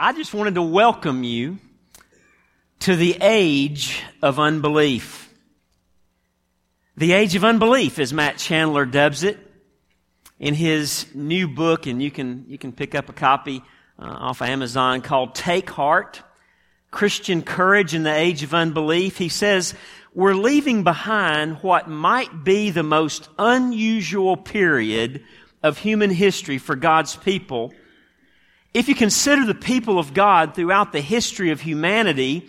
I just wanted to welcome you to the age of unbelief. The age of unbelief, as Matt Chandler dubs it in his new book, and you can, you can pick up a copy uh, off Amazon called Take Heart Christian Courage in the Age of Unbelief. He says, We're leaving behind what might be the most unusual period of human history for God's people if you consider the people of God throughout the history of humanity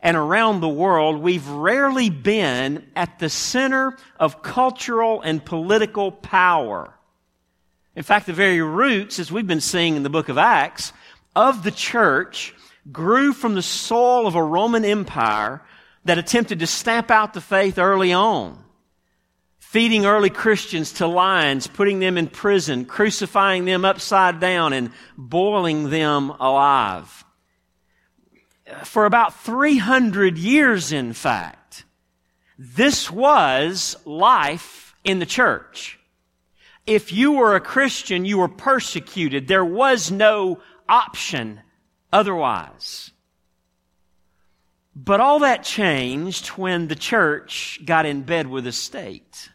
and around the world, we've rarely been at the center of cultural and political power. In fact, the very roots, as we've been seeing in the book of Acts, of the church grew from the soil of a Roman Empire that attempted to stamp out the faith early on feeding early Christians to lions, putting them in prison, crucifying them upside down, and boiling them alive. For about 300 years, in fact, this was life in the church. If you were a Christian, you were persecuted. There was no option otherwise. But all that changed when the church got in bed with the state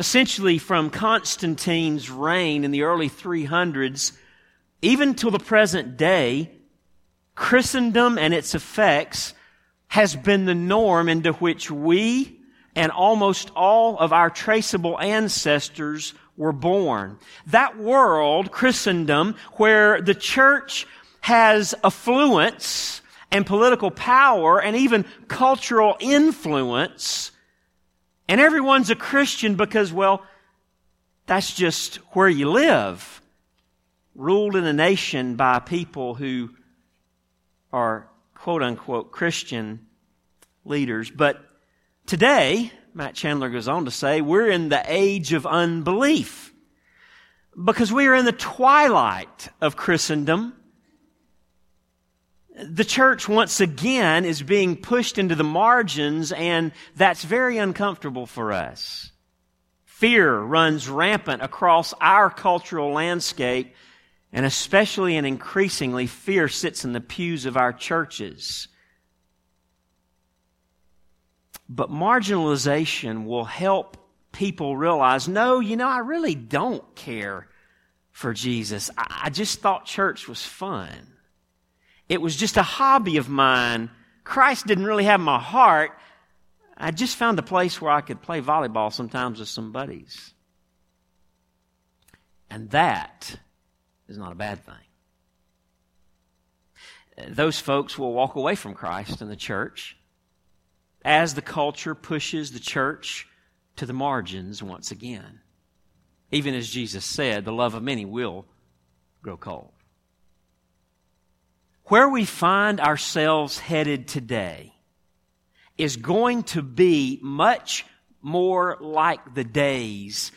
essentially from Constantine's reign in the early 300s, even till the present day, Christendom and its effects has been the norm into which we and almost all of our traceable ancestors were born. That world, Christendom, where the church has affluence and political power and even cultural influence, and everyone's a Christian because, well, that's just where you live. Ruled in a nation by people who are quote unquote Christian leaders. But today, Matt Chandler goes on to say, we're in the age of unbelief because we are in the twilight of Christendom the church once again is being pushed into the margins, and that's very uncomfortable for us. Fear runs rampant across our cultural landscape, and especially and increasingly, fear sits in the pews of our churches. But marginalization will help people realize no, you know, I really don't care for Jesus. I just thought church was fun. It was just a hobby of mine. Christ didn't really have my heart. I just found a place where I could play volleyball sometimes with some buddies. And that is not a bad thing. Those folks will walk away from Christ and the church as the culture pushes the church to the margins once again. Even as Jesus said, the love of many will grow cold. Where we find ourselves headed today is going to be much more like the days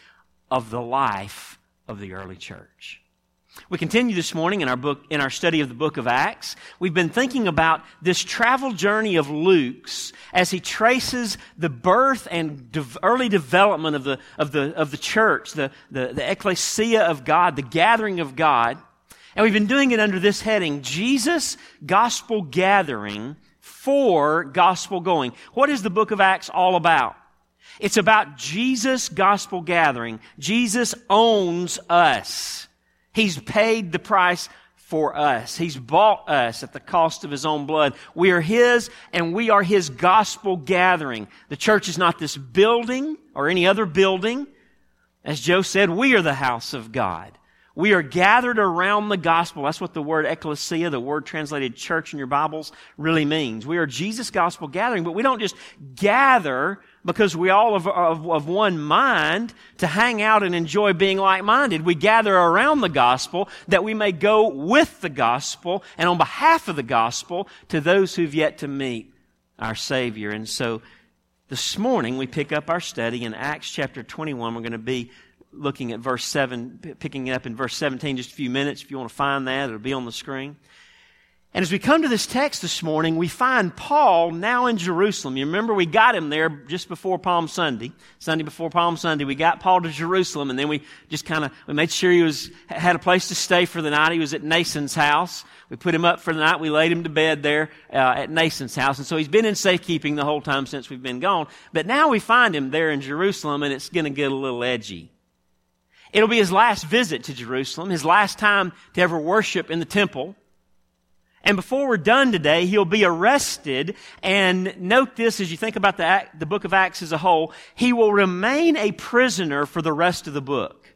of the life of the early church. We continue this morning in our book, in our study of the book of Acts. We've been thinking about this travel journey of Luke's as he traces the birth and de- early development of the, of the, of the church, the, the, the ecclesia of God, the gathering of God. And we've been doing it under this heading, Jesus Gospel Gathering for Gospel Going. What is the book of Acts all about? It's about Jesus Gospel Gathering. Jesus owns us. He's paid the price for us. He's bought us at the cost of His own blood. We are His and we are His gospel gathering. The church is not this building or any other building. As Joe said, we are the house of God. We are gathered around the gospel. That's what the word ecclesia, the word translated church in your Bibles, really means. We are Jesus' gospel gathering, but we don't just gather because we all of, of, of one mind to hang out and enjoy being like-minded. We gather around the gospel that we may go with the gospel and on behalf of the gospel to those who've yet to meet our Savior. And so this morning we pick up our study in Acts chapter 21. We're going to be looking at verse 7, picking it up in verse 17 just a few minutes. If you want to find that, it'll be on the screen. And as we come to this text this morning, we find Paul now in Jerusalem. You remember we got him there just before Palm Sunday, Sunday before Palm Sunday. We got Paul to Jerusalem, and then we just kind of we made sure he was had a place to stay for the night. He was at Mnason's house. We put him up for the night. We laid him to bed there uh, at Mnason's house, and so he's been in safekeeping the whole time since we've been gone. But now we find him there in Jerusalem, and it's going to get a little edgy. It'll be his last visit to Jerusalem, his last time to ever worship in the temple. And before we're done today, he'll be arrested. And note this as you think about the, the book of Acts as a whole, he will remain a prisoner for the rest of the book.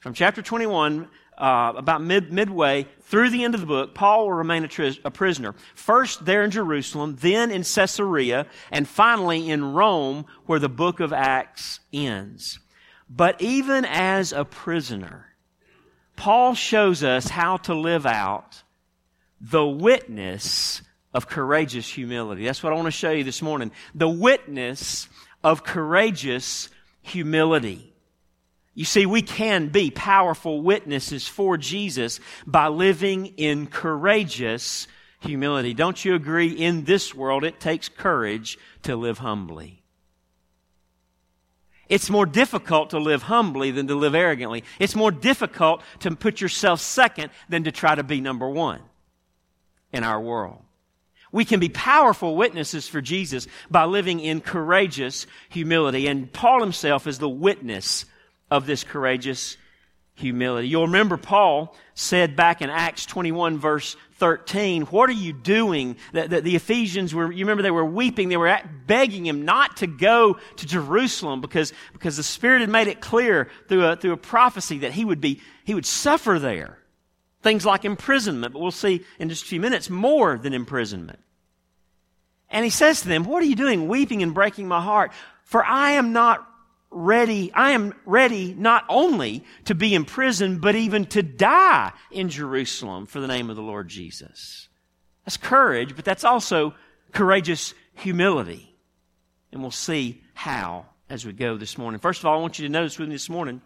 From chapter 21, uh, about mid, midway through the end of the book, Paul will remain a, a prisoner. First there in Jerusalem, then in Caesarea, and finally in Rome, where the book of Acts ends. But even as a prisoner, Paul shows us how to live out the witness of courageous humility. That's what I want to show you this morning. The witness of courageous humility. You see, we can be powerful witnesses for Jesus by living in courageous humility. Don't you agree? In this world, it takes courage to live humbly. It's more difficult to live humbly than to live arrogantly. It's more difficult to put yourself second than to try to be number one in our world. We can be powerful witnesses for Jesus by living in courageous humility. And Paul himself is the witness of this courageous humility. You'll remember Paul said back in Acts 21 verse 13, what are you doing? The, the, the, Ephesians were, you remember they were weeping, they were at, begging him not to go to Jerusalem because, because the Spirit had made it clear through a, through a prophecy that he would be, he would suffer there. Things like imprisonment, but we'll see in just a few minutes more than imprisonment. And he says to them, What are you doing, weeping and breaking my heart? For I am not ready, I am ready not only to be in prison, but even to die in Jerusalem for the name of the Lord Jesus. That's courage, but that's also courageous humility. And we'll see how as we go this morning. First of all, I want you to notice with me this morning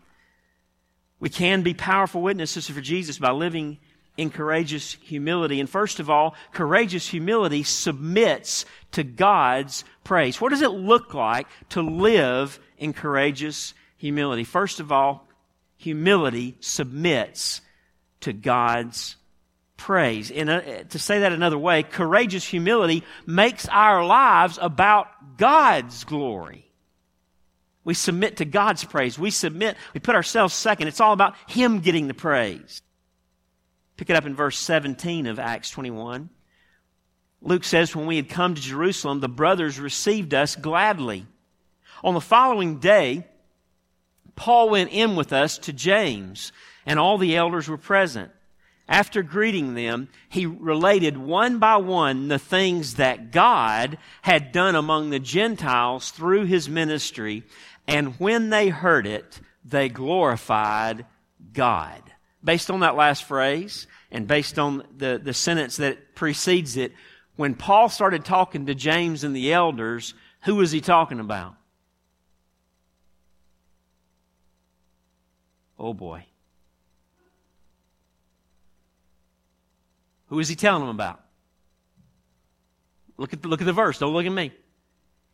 we can be powerful witnesses for Jesus by living in courageous humility. And first of all, courageous humility submits to God's praise. What does it look like to live in courageous humility? First of all, humility submits to God's praise. In to say that another way, courageous humility makes our lives about God's glory. We submit to God's praise. We submit, we put ourselves second. It's all about Him getting the praise. Pick it up in verse 17 of Acts 21. Luke says, When we had come to Jerusalem, the brothers received us gladly. On the following day, Paul went in with us to James, and all the elders were present. After greeting them, he related one by one the things that God had done among the Gentiles through his ministry and when they heard it, they glorified God. Based on that last phrase and based on the, the sentence that precedes it, when Paul started talking to James and the elders, who was he talking about? Oh boy. Who is he telling them about? Look at the, look at the verse. Don't look at me.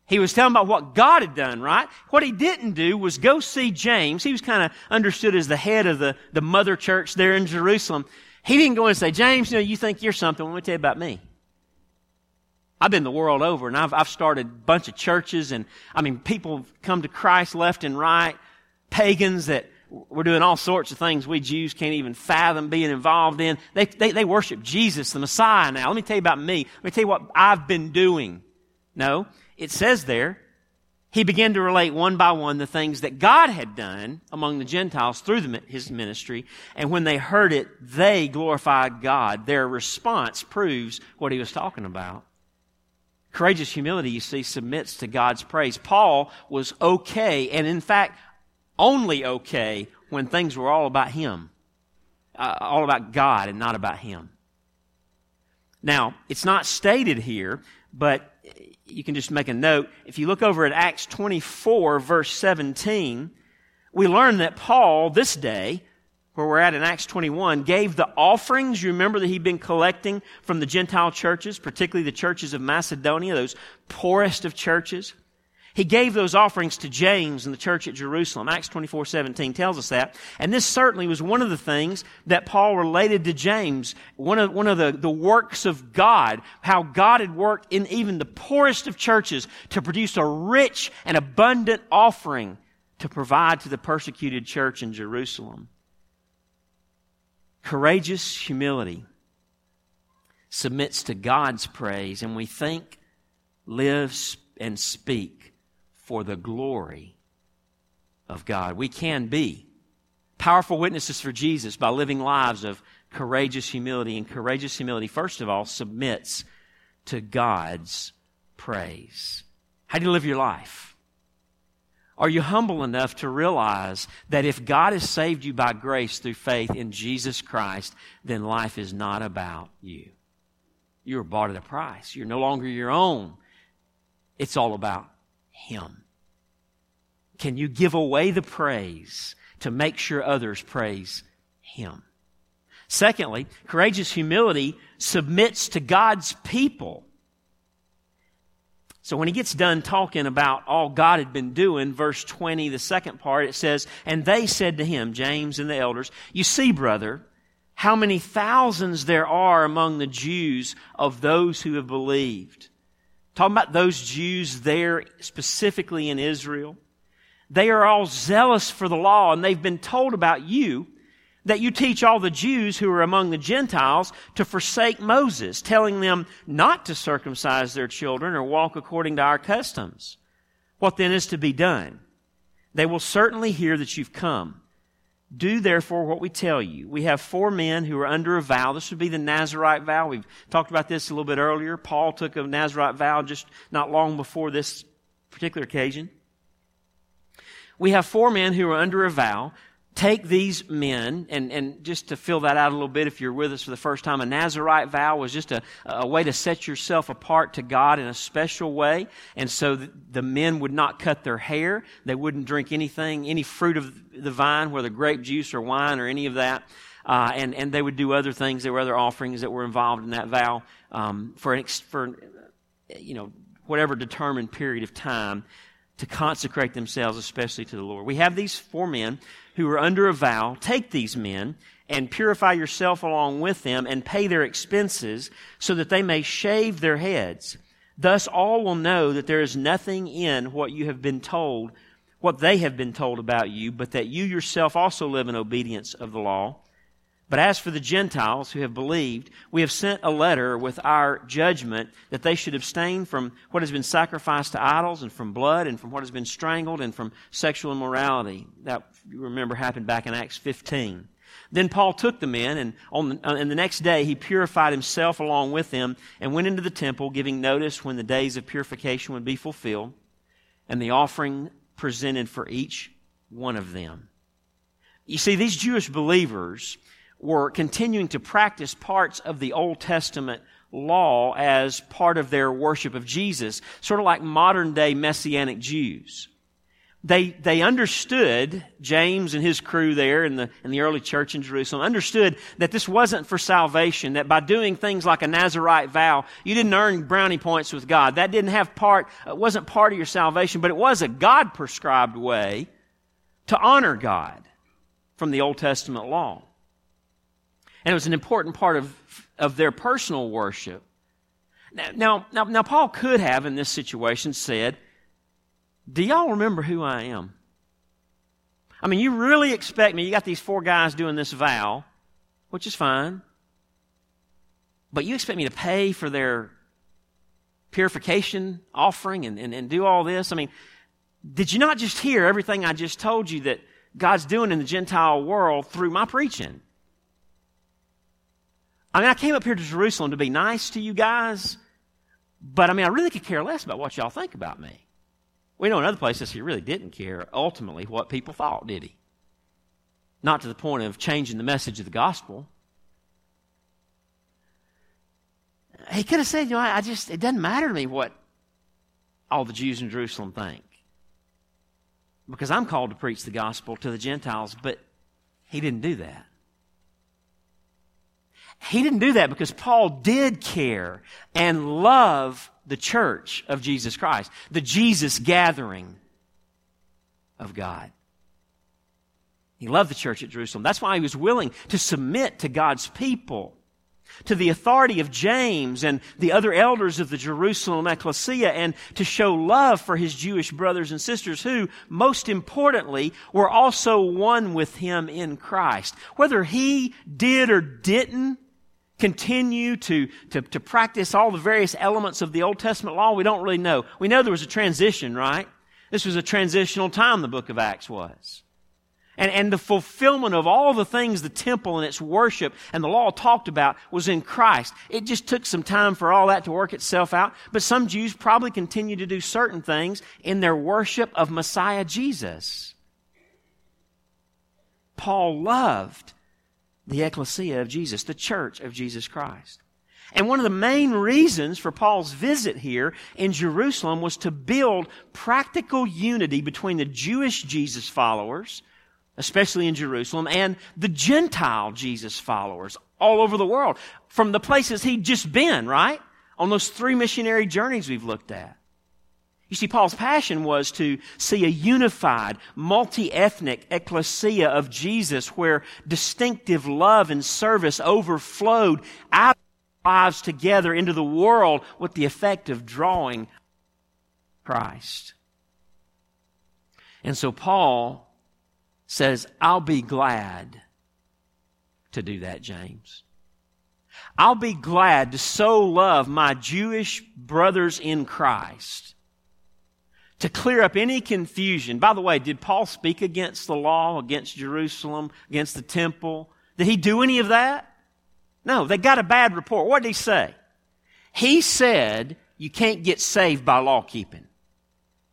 He was telling about what God had done, right? What he didn't do was go see James. He was kind of understood as the head of the, the mother church there in Jerusalem. He didn't go and say, James, you know, you think you're something. Let me tell you about me. I've been the world over and I've, I've started a bunch of churches and, I mean, people come to Christ left and right. Pagans that were doing all sorts of things we Jews can't even fathom being involved in. They, they, they worship Jesus, the Messiah now. Let me tell you about me. Let me tell you what I've been doing. No it says there, he began to relate one by one the things that God had done among the Gentiles through the, his ministry. And when they heard it, they glorified God. Their response proves what he was talking about. Courageous humility, you see, submits to God's praise. Paul was okay, and in fact, only okay when things were all about him, uh, all about God and not about him. Now, it's not stated here, but you can just make a note. If you look over at Acts 24, verse 17, we learn that Paul, this day, where we're at in Acts 21, gave the offerings. You remember that he'd been collecting from the Gentile churches, particularly the churches of Macedonia, those poorest of churches. He gave those offerings to James and the church at Jerusalem. Acts 24, 17 tells us that. And this certainly was one of the things that Paul related to James. One of, one of the, the works of God, how God had worked in even the poorest of churches to produce a rich and abundant offering to provide to the persecuted church in Jerusalem. Courageous humility submits to God's praise, and we think, live, and speak for the glory of God. We can be powerful witnesses for Jesus by living lives of courageous humility. And courageous humility, first of all, submits to God's praise. How do you live your life? Are you humble enough to realize that if God has saved you by grace through faith in Jesus Christ, then life is not about you? You are bought at a price. You're no longer your own. It's all about Him. Can you give away the praise to make sure others praise Him? Secondly, courageous humility submits to God's people. So when he gets done talking about all God had been doing, verse 20, the second part, it says, And they said to him, James and the elders, You see, brother, how many thousands there are among the Jews of those who have believed. Talking about those Jews there specifically in Israel. They are all zealous for the law and they've been told about you that you teach all the Jews who are among the Gentiles to forsake Moses, telling them not to circumcise their children or walk according to our customs. What then is to be done? They will certainly hear that you've come. Do therefore what we tell you. We have four men who are under a vow. This would be the Nazarite vow. We've talked about this a little bit earlier. Paul took a Nazarite vow just not long before this particular occasion. We have four men who are under a vow take these men, and, and just to fill that out a little bit, if you're with us for the first time, a Nazarite vow was just a, a way to set yourself apart to God in a special way. And so the, the men would not cut their hair. They wouldn't drink anything, any fruit of the vine, whether grape juice or wine or any of that. Uh, and, and they would do other things. There were other offerings that were involved in that vow um, for, an ex, for, you know, whatever determined period of time to consecrate themselves, especially to the Lord. We have these four men who are under a vow. Take these men and purify yourself along with them and pay their expenses so that they may shave their heads. Thus all will know that there is nothing in what you have been told, what they have been told about you, but that you yourself also live in obedience of the law. But as for the Gentiles who have believed, we have sent a letter with our judgment that they should abstain from what has been sacrificed to idols and from blood and from what has been strangled and from sexual immorality. That, you remember, happened back in Acts 15. Then Paul took the men, and on the, uh, and the next day he purified himself along with them and went into the temple, giving notice when the days of purification would be fulfilled, and the offering presented for each one of them. You see, these Jewish believers were continuing to practice parts of the Old Testament law as part of their worship of Jesus, sort of like modern day Messianic Jews. They, they understood, James and his crew there in the, in the early church in Jerusalem, understood that this wasn't for salvation, that by doing things like a Nazarite vow, you didn't earn brownie points with God. That didn't have part, it wasn't part of your salvation, but it was a God prescribed way to honor God from the Old Testament law. And it was an important part of, of their personal worship. Now, now, now, Paul could have in this situation said, Do y'all remember who I am? I mean, you really expect me, you got these four guys doing this vow, which is fine, but you expect me to pay for their purification offering and, and, and do all this? I mean, did you not just hear everything I just told you that God's doing in the Gentile world through my preaching? I mean, I came up here to Jerusalem to be nice to you guys, but I mean, I really could care less about what y'all think about me. We know in other places he really didn't care ultimately what people thought, did he? Not to the point of changing the message of the gospel. He could have said, you know, I just, it doesn't matter to me what all the Jews in Jerusalem think. Because I'm called to preach the gospel to the Gentiles, but he didn't do that. He didn't do that because Paul did care and love the church of Jesus Christ, the Jesus gathering of God. He loved the church at Jerusalem. That's why he was willing to submit to God's people, to the authority of James and the other elders of the Jerusalem ecclesia, and to show love for his Jewish brothers and sisters who, most importantly, were also one with him in Christ. Whether he did or didn't continue to, to, to practice all the various elements of the Old Testament law, we don't really know. We know there was a transition, right? This was a transitional time, the book of Acts was. And, and the fulfillment of all the things the temple and its worship and the law talked about was in Christ. It just took some time for all that to work itself out. But some Jews probably continued to do certain things in their worship of Messiah Jesus. Paul loved the ecclesia of Jesus, the church of Jesus Christ. And one of the main reasons for Paul's visit here in Jerusalem was to build practical unity between the Jewish Jesus followers, especially in Jerusalem, and the Gentile Jesus followers all over the world from the places he'd just been, right? On those three missionary journeys we've looked at. You see, Paul's passion was to see a unified, multi-ethnic ecclesia of Jesus where distinctive love and service overflowed out of lives together into the world with the effect of drawing Christ. And so Paul says, I'll be glad to do that, James. I'll be glad to so love my Jewish brothers in Christ to clear up any confusion. By the way, did Paul speak against the law, against Jerusalem, against the temple? Did he do any of that? No, they got a bad report. What did he say? He said you can't get saved by law keeping.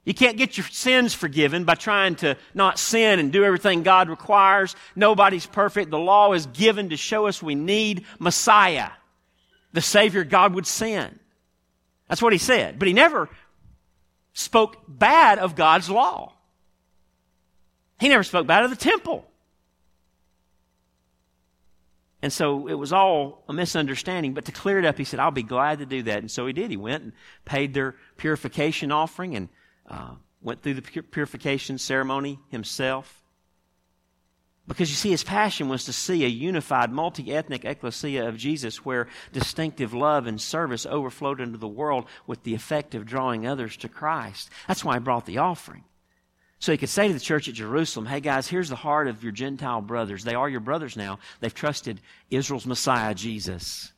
You can't get your sins forgiven by trying to not sin and do everything God requires. Nobody's perfect. The law is given to show us we need Messiah, the Savior God would send. That's what he said. But he never spoke bad of God's law. He never spoke bad of the temple. And so it was all a misunderstanding. But to clear it up, he said, I'll be glad to do that. And so he did. He went and paid their purification offering and uh, went through the purification ceremony himself. Because you see, his passion was to see a unified, multi ethnic ecclesia of Jesus where distinctive love and service overflowed into the world with the effect of drawing others to Christ. That's why he brought the offering. So he could say to the church at Jerusalem, hey guys, here's the heart of your Gentile brothers. They are your brothers now. They've trusted Israel's Messiah, Jesus.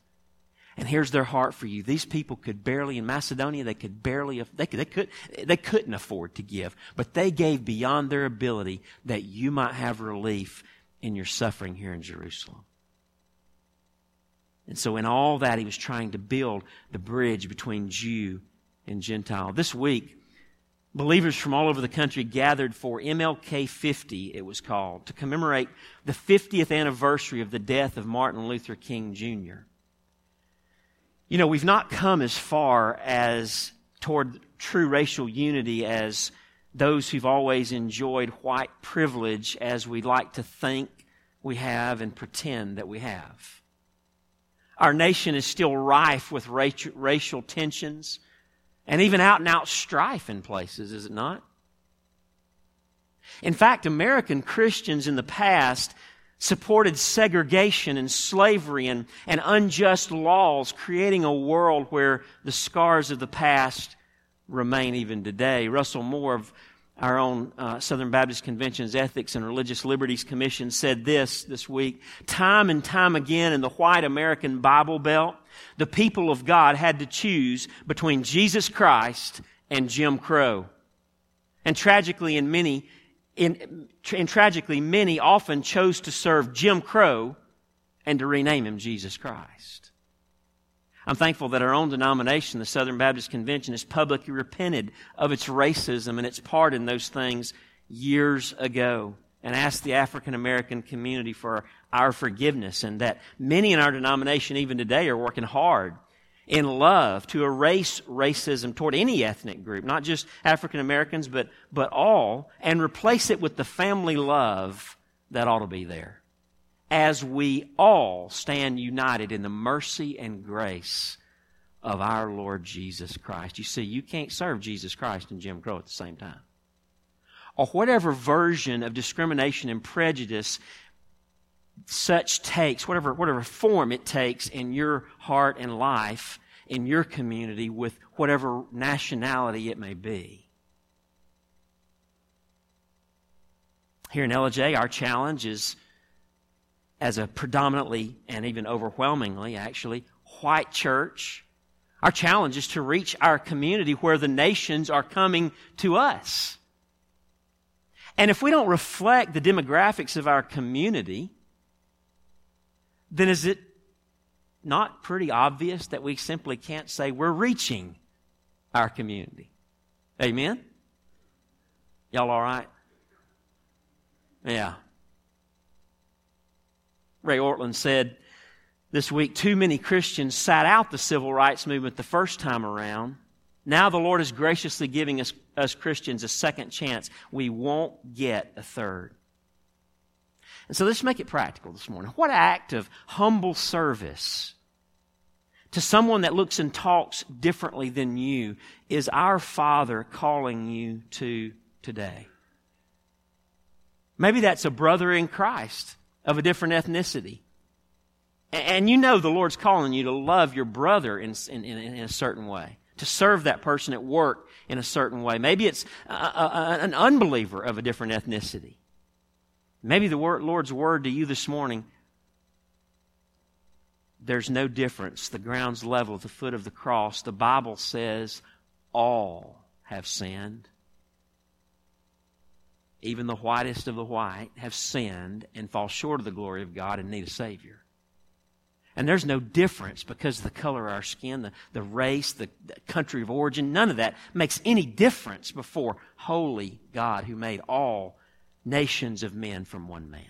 And here's their heart for you. These people could barely, in Macedonia, they could barely, they, could, they, could, they couldn't afford to give, but they gave beyond their ability that you might have relief in your suffering here in Jerusalem. And so in all that, he was trying to build the bridge between Jew and Gentile. This week, believers from all over the country gathered for MLK 50, it was called, to commemorate the 50th anniversary of the death of Martin Luther King Jr. You know, we've not come as far as toward true racial unity as those who've always enjoyed white privilege as we like to think we have and pretend that we have. Our nation is still rife with racial tensions and even out and out strife in places, is it not? In fact, American Christians in the past supported segregation and slavery and, and unjust laws, creating a world where the scars of the past remain even today. Russell Moore of our own uh, Southern Baptist Convention's Ethics and Religious Liberties Commission said this this week. Time and time again in the white American Bible Belt, the people of God had to choose between Jesus Christ and Jim Crow. And tragically, in many in, and tragically, many often chose to serve Jim Crow and to rename him Jesus Christ. I'm thankful that our own denomination, the Southern Baptist Convention, has publicly repented of its racism and its part in those things years ago and asked the African American community for our forgiveness and that many in our denomination even today are working hard in love to erase racism toward any ethnic group, not just African Americans, but, but all, and replace it with the family love that ought to be there. as we all stand united in the mercy and grace of our Lord Jesus Christ. You see, you can't serve Jesus Christ and Jim Crow at the same time. Or whatever version of discrimination and prejudice such takes, whatever, whatever form it takes in your heart and life, in your community, with whatever nationality it may be. Here in LJ, our challenge is as a predominantly and even overwhelmingly, actually, white church. Our challenge is to reach our community where the nations are coming to us. And if we don't reflect the demographics of our community, then is it not pretty obvious that we simply can't say we're reaching our community? Amen? Y'all all right? Yeah. Ray Ortlund said this week too many Christians sat out the civil rights movement the first time around. Now the Lord is graciously giving us, us Christians a second chance. We won't get a third. And so let's make it practical this morning. What act of humble service to someone that looks and talks differently than you is our Father calling you to today? Maybe that's a brother in Christ of a different ethnicity. And you know the Lord's calling you to love your brother in, in, in a certain way, to serve that person at work in a certain way. Maybe it's a, a, an unbeliever of a different ethnicity. Maybe the Lord's word to you this morning there's no difference. The ground's level at the foot of the cross. The Bible says all have sinned even the whitest of the white, have sinned and fall short of the glory of God and need a Savior. And there's no difference because of the color of our skin, the, the race, the, the country of origin. None of that makes any difference before holy God who made all nations of men from one man.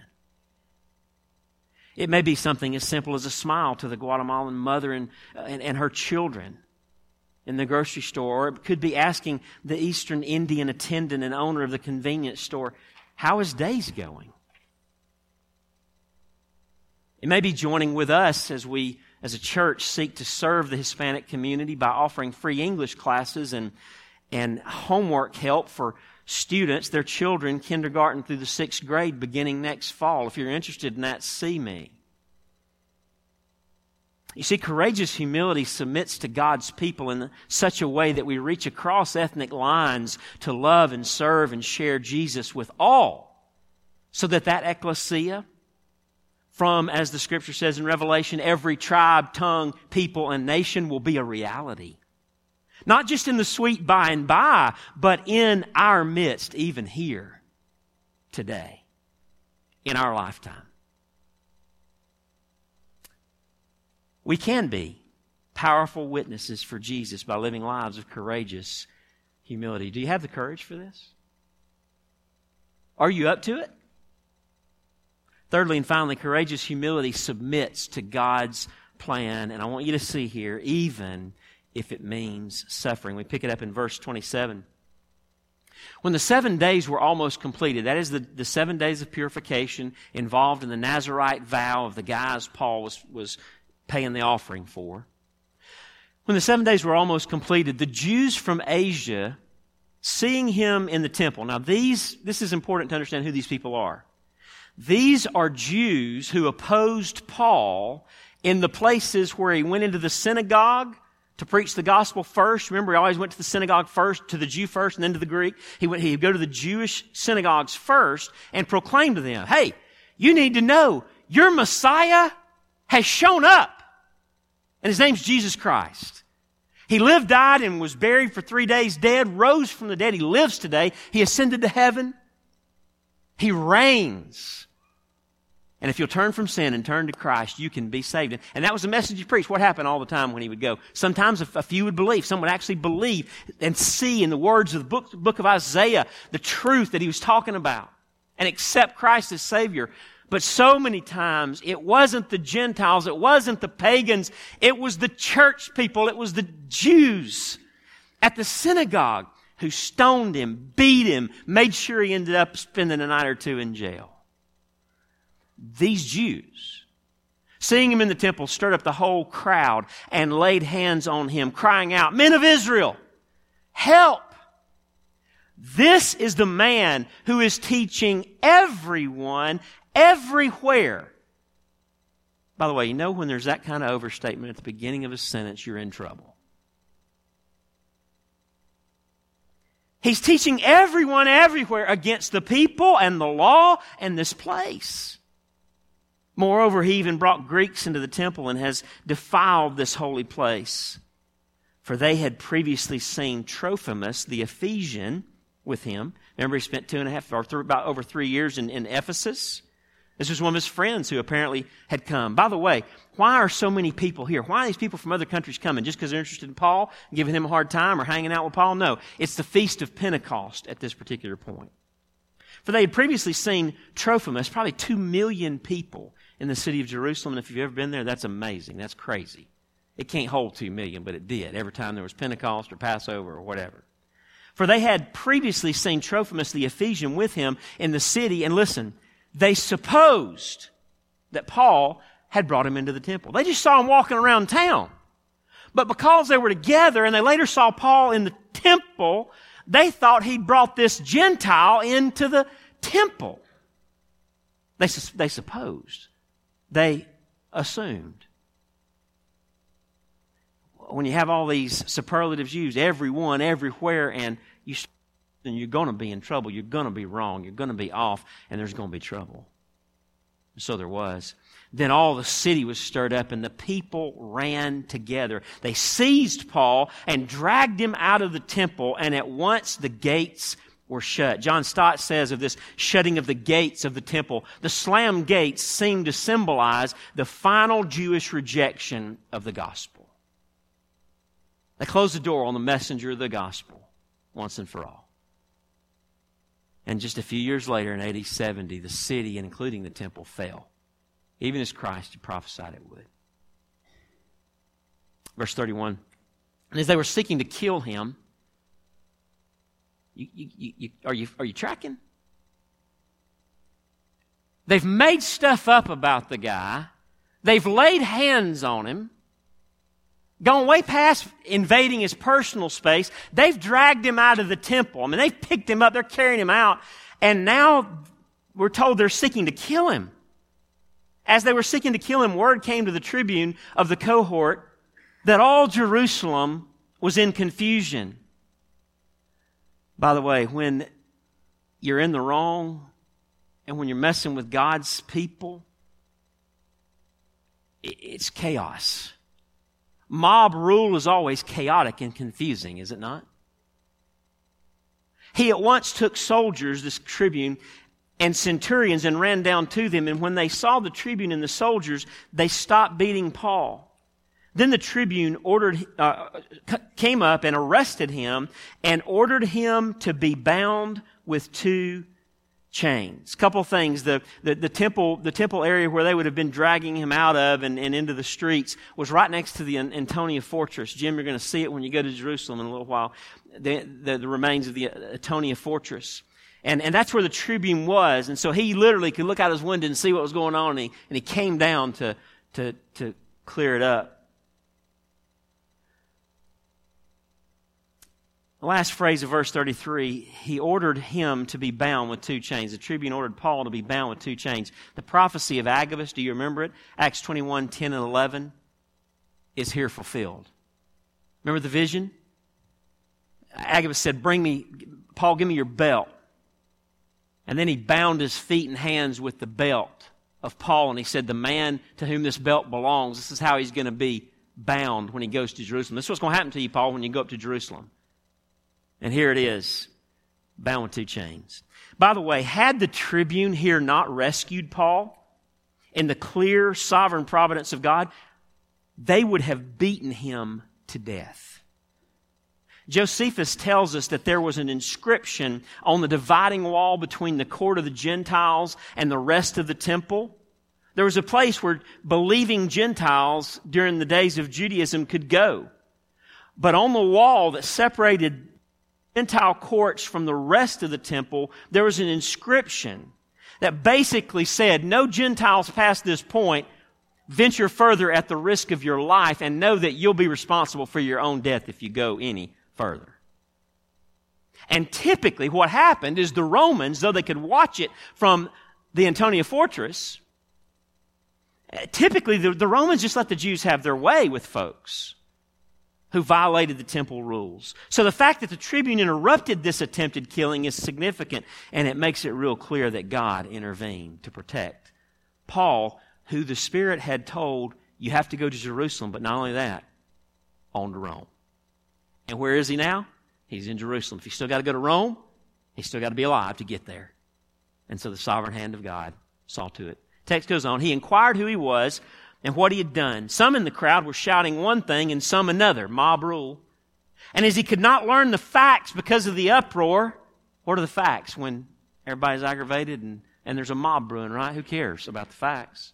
It may be something as simple as a smile to the Guatemalan mother and, uh, and, and her children in the grocery store, or it could be asking the Eastern Indian attendant and owner of the convenience store, How is days going? It may be joining with us as we, as a church, seek to serve the Hispanic community by offering free English classes and, and homework help for students, their children, kindergarten through the sixth grade, beginning next fall. If you're interested in that, see me. You see, courageous humility submits to God's people in such a way that we reach across ethnic lines to love and serve and share Jesus with all. So that that ecclesia, from, as the scripture says in Revelation, every tribe, tongue, people, and nation will be a reality. Not just in the sweet by and by, but in our midst, even here, today, in our lifetime. We can be powerful witnesses for Jesus by living lives of courageous humility. Do you have the courage for this? Are you up to it? Thirdly and finally, courageous humility submits to God's plan. And I want you to see here, even if it means suffering. We pick it up in verse 27. When the seven days were almost completed, that is the, the seven days of purification involved in the Nazarite vow of the guys Paul was, was paying the offering for. When the seven days were almost completed, the Jews from Asia, seeing him in the temple. Now, these, this is important to understand who these people are. These are Jews who opposed Paul in the places where he went into the synagogue to preach the gospel first. Remember, he always went to the synagogue first, to the Jew first, and then to the Greek. He went, he'd go to the Jewish synagogues first and proclaim to them, hey, you need to know your Messiah has shown up. And his name's Jesus Christ. He lived, died, and was buried for three days, dead, rose from the dead. He lives today. He ascended to heaven. He reigns. And if you'll turn from sin and turn to Christ, you can be saved. And that was the message he preached. What happened all the time when he would go? Sometimes a few would believe. Some would actually believe and see in the words of the book, book of Isaiah the truth that he was talking about and accept Christ as Savior. But so many times it wasn't the Gentiles, it wasn't the pagans, it was the church people, it was the Jews at the synagogue who stoned him, beat him, made sure he ended up spending a night or two in jail. These Jews, seeing him in the temple, stirred up the whole crowd and laid hands on him, crying out, Men of Israel, help! This is the man who is teaching everyone everywhere. By the way, you know when there's that kind of overstatement at the beginning of a sentence, you're in trouble. He's teaching everyone everywhere against the people and the law and this place. Moreover, he even brought Greeks into the temple and has defiled this holy place. For they had previously seen Trophimus, the Ephesian, with him. Remember, he spent two and a half, or th- about over three years in, in Ephesus. This was one of his friends who apparently had come. By the way, why are so many people here? Why are these people from other countries coming? Just because they're interested in Paul, giving him a hard time, or hanging out with Paul? No. It's the Feast of Pentecost at this particular point. For they had previously seen Trophimus, probably two million people in the city of Jerusalem. And if you've ever been there, that's amazing. That's crazy. It can't hold two million, but it did every time there was Pentecost or Passover or whatever. For they had previously seen Trophimus the Ephesian with him in the city, and listen, they supposed that Paul had brought him into the temple. They just saw him walking around town. But because they were together and they later saw Paul in the temple, they thought he'd brought this Gentile into the temple. They, they supposed. They assumed. When you have all these superlatives used, everyone, everywhere, and you then you're going to be in trouble. You're going to be wrong. You're going to be off, and there's going to be trouble. So there was. Then all the city was stirred up, and the people ran together. They seized Paul and dragged him out of the temple, and at once the gates were shut. John Stott says of this shutting of the gates of the temple, the slam gates seem to symbolize the final Jewish rejection of the gospel. They closed the door on the messenger of the gospel once and for all. And just a few years later, in AD 70, the city, including the temple, fell, even as Christ had prophesied it would. Verse 31 And as they were seeking to kill him, you, you, you, are, you, are you tracking? They've made stuff up about the guy. They've laid hands on him gone way past invading his personal space. They've dragged him out of the temple. I mean, they've picked him up, they're carrying him out, and now we're told they're seeking to kill him. As they were seeking to kill him, word came to the tribune of the cohort that all Jerusalem was in confusion. By the way, when you're in the wrong and when you're messing with God's people, it's chaos. Mob rule is always chaotic and confusing, is it not? He at once took soldiers, this tribune, and centurions and ran down to them. And when they saw the tribune and the soldiers, they stopped beating Paul. Then the tribune ordered, uh, came up and arrested him and ordered him to be bound with two chains. Couple things. The, the, the, temple, the temple area where they would have been dragging him out of and, and into the streets was right next to the Antonia fortress. Jim, you're going to see it when you go to Jerusalem in a little while. The, the, the remains of the Antonia fortress. And, and that's where the tribune was. And so he literally could look out his window and see what was going on. And he, and he came down to, to, to clear it up. The last phrase of verse 33, he ordered him to be bound with two chains. The tribune ordered Paul to be bound with two chains. The prophecy of Agabus, do you remember it? Acts 21, 10 and 11 is here fulfilled. Remember the vision? Agabus said, Bring me, Paul, give me your belt. And then he bound his feet and hands with the belt of Paul, and he said, The man to whom this belt belongs, this is how he's going to be bound when he goes to Jerusalem. This is what's going to happen to you, Paul, when you go up to Jerusalem. And here it is, bound with two chains. By the way, had the tribune here not rescued Paul in the clear sovereign providence of God, they would have beaten him to death. Josephus tells us that there was an inscription on the dividing wall between the court of the Gentiles and the rest of the temple. There was a place where believing Gentiles during the days of Judaism could go. But on the wall that separated Gentile courts from the rest of the temple, there was an inscription that basically said, no Gentiles past this point venture further at the risk of your life and know that you'll be responsible for your own death if you go any further. And typically what happened is the Romans, though they could watch it from the Antonia fortress, eh, typically the, the Romans just let the Jews have their way with folks who violated the temple rules. So the fact that the tribune interrupted this attempted killing is significant, and it makes it real clear that God intervened to protect Paul, who the Spirit had told, you have to go to Jerusalem, but not only that, on to Rome. And where is he now? He's in Jerusalem. If he's still got to go to Rome, he's still got to be alive to get there. And so the sovereign hand of God saw to it. Text goes on. He inquired who he was and what he had done. Some in the crowd were shouting one thing and some another, mob rule. And as he could not learn the facts because of the uproar, what are the facts when everybody's aggravated and, and there's a mob brewing, right? Who cares about the facts?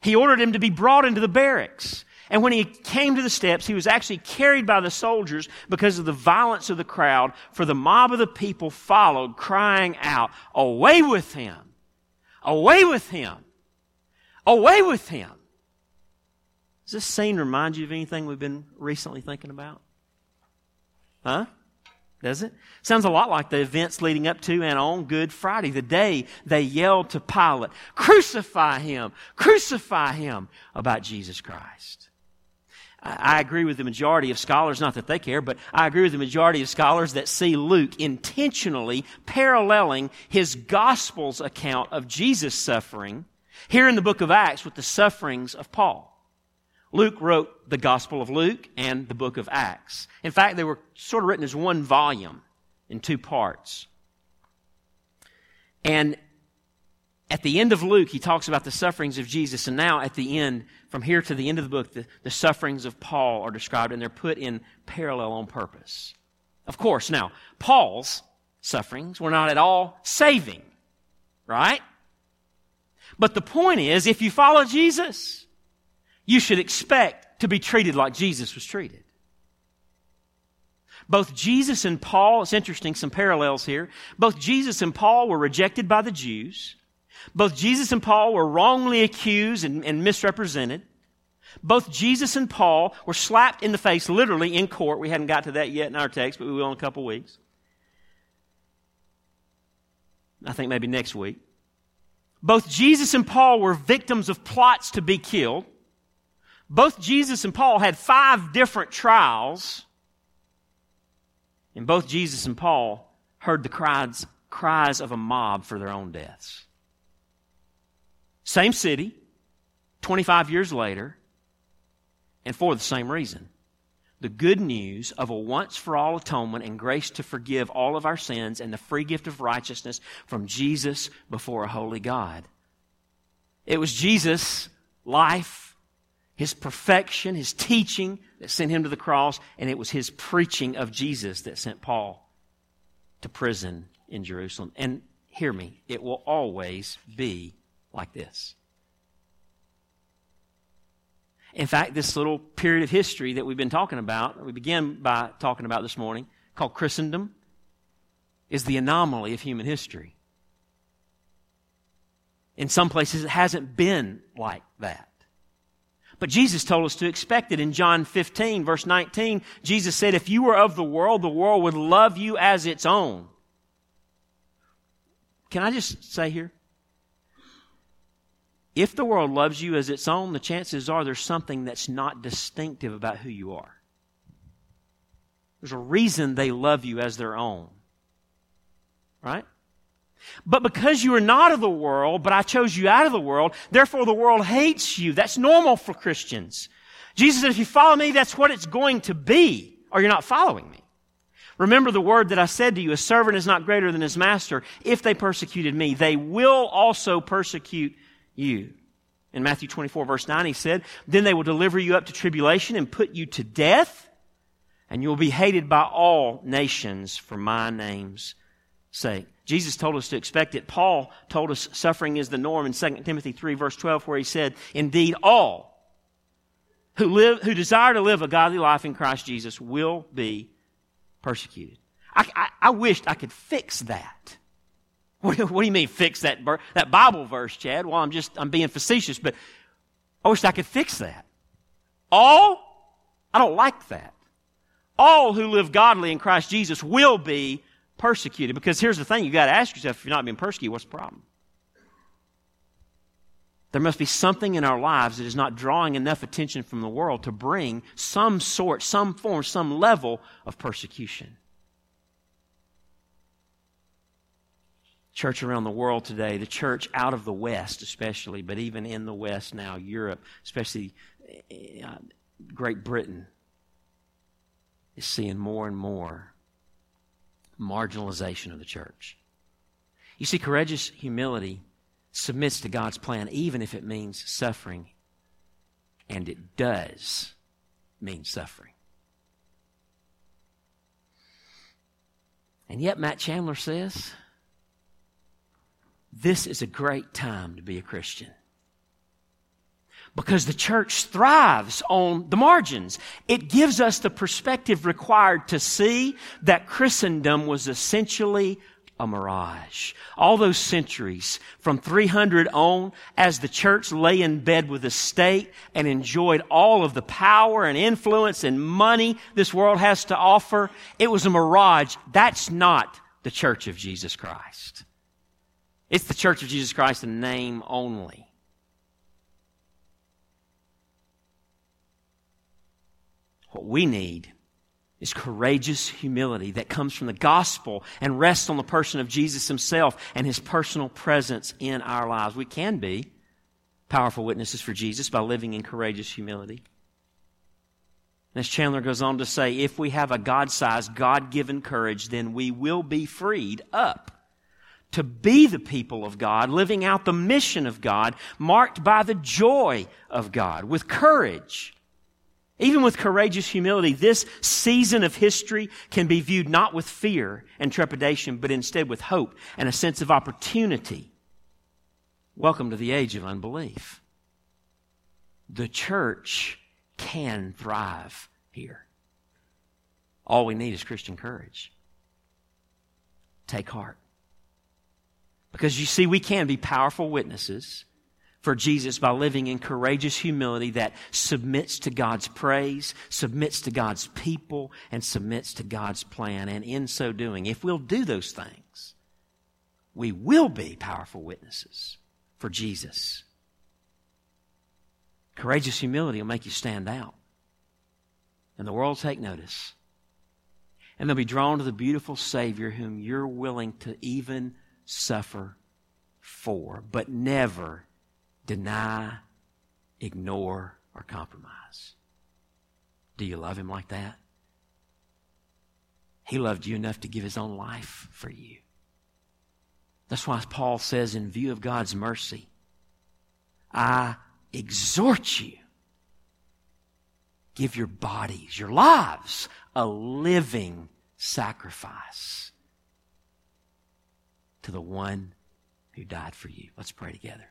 He ordered him to be brought into the barracks. And when he came to the steps, he was actually carried by the soldiers because of the violence of the crowd, for the mob of the people followed, crying out, Away with him! Away with him! Away with him! Does this scene remind you of anything we've been recently thinking about? Huh? Does it? Sounds a lot like the events leading up to and on Good Friday, the day they yelled to Pilate, Crucify him! Crucify him! about Jesus Christ. I agree with the majority of scholars, not that they care, but I agree with the majority of scholars that see Luke intentionally paralleling his Gospel's account of Jesus' suffering here in the book of Acts with the sufferings of Paul. Luke wrote the Gospel of Luke and the book of Acts. In fact, they were sort of written as one volume in two parts. And at the end of Luke, he talks about the sufferings of Jesus, and now at the end, from here to the end of the book, the, the sufferings of Paul are described, and they're put in parallel on purpose. Of course, now, Paul's sufferings were not at all saving, right? But the point is, if you follow Jesus, you should expect to be treated like Jesus was treated. Both Jesus and Paul, it's interesting, some parallels here. Both Jesus and Paul were rejected by the Jews. Both Jesus and Paul were wrongly accused and, and, misrepresented. Both Jesus and Paul were slapped in the face, literally in court. We hadn't got to that yet in our text, but we will in a couple weeks. I think maybe next week. Both Jesus and Paul were victims of plots to be killed. Both Jesus and Paul had five different trials. And both Jesus and Paul heard the cries, cries of a mob for their own deaths. Same city, 25 years later, and for the same reason. The good news of a once for all atonement and grace to forgive all of our sins and the free gift of righteousness from Jesus before a holy God. It was Jesus' life, his perfection, his teaching that sent him to the cross, and it was his preaching of Jesus that sent Paul to prison in Jerusalem. And hear me, it will always be like this. In fact, this little period of history that we've been talking about, we begin by talking about this morning, called Christendom, is the anomaly of human history. In some places, it hasn't been like that. But Jesus told us to expect it. In John 15, verse 19, Jesus said, If you were of the world, the world would love you as its own. Can I just say here? If the world loves you as its own, the chances are there's something that's not distinctive about who you are. There's a reason they love you as their own. Right? But because you are not of the world, but I chose you out of the world, therefore the world hates you. That's normal for Christians. Jesus said, if you follow me, that's what it's going to be, or you're not following me. Remember the word that I said to you, a servant is not greater than his master. If they persecuted me, they will also persecute you. In Matthew 24 verse 9, he said, Then they will deliver you up to tribulation and put you to death, and you will be hated by all nations for my name's sake. Jesus told us to expect it. Paul told us suffering is the norm in 2 Timothy 3 verse 12 where he said, Indeed, all who live, who desire to live a godly life in Christ Jesus will be persecuted. I, I, I wished I could fix that. What, what do you mean fix that, that Bible verse, Chad? Well, I'm just, I'm being facetious, but I wish I could fix that. All? I don't like that. All who live godly in Christ Jesus will be persecuted. Because here's the thing, you've gotta ask yourself, if you're not being persecuted, what's the problem? There must be something in our lives that is not drawing enough attention from the world to bring some sort, some form, some level of persecution. Church around the world today, the church out of the West, especially, but even in the West now, Europe, especially uh, Great Britain, is seeing more and more marginalization of the church. You see, courageous humility submits to God's plan, even if it means suffering. And it does mean suffering. And yet, Matt Chandler says, this is a great time to be a Christian. Because the church thrives on the margins. It gives us the perspective required to see that Christendom was essentially a mirage. All those centuries from 300 on, as the church lay in bed with the state and enjoyed all of the power and influence and money this world has to offer, it was a mirage. That's not the church of Jesus Christ. It's the church of Jesus Christ in name only. What we need is courageous humility that comes from the gospel and rests on the person of Jesus himself and his personal presence in our lives. We can be powerful witnesses for Jesus by living in courageous humility. as Chandler goes on to say, if we have a God sized, God given courage, then we will be freed up to be the people of God, living out the mission of God, marked by the joy of God, with courage even with courageous humility, this season of history can be viewed not with fear and trepidation, but instead with hope and a sense of opportunity. Welcome to the age of unbelief. The church can thrive here. All we need is Christian courage. Take heart. Because you see, we can be powerful witnesses for Jesus by living in courageous humility that submits to God's praise, submits to God's people, and submits to God's plan. And in so doing, if we'll do those things, we will be powerful witnesses for Jesus. Courageous humility will make you stand out. And the world will take notice. And they'll be drawn to the beautiful Savior whom you're willing to even suffer for, but never deny, ignore, or compromise. Do you love him like that? He loved you enough to give his own life for you. That's why Paul says, in view of God's mercy, I exhort you. Give your bodies, your lives, a living sacrifice to the one who died for you. Let's pray together.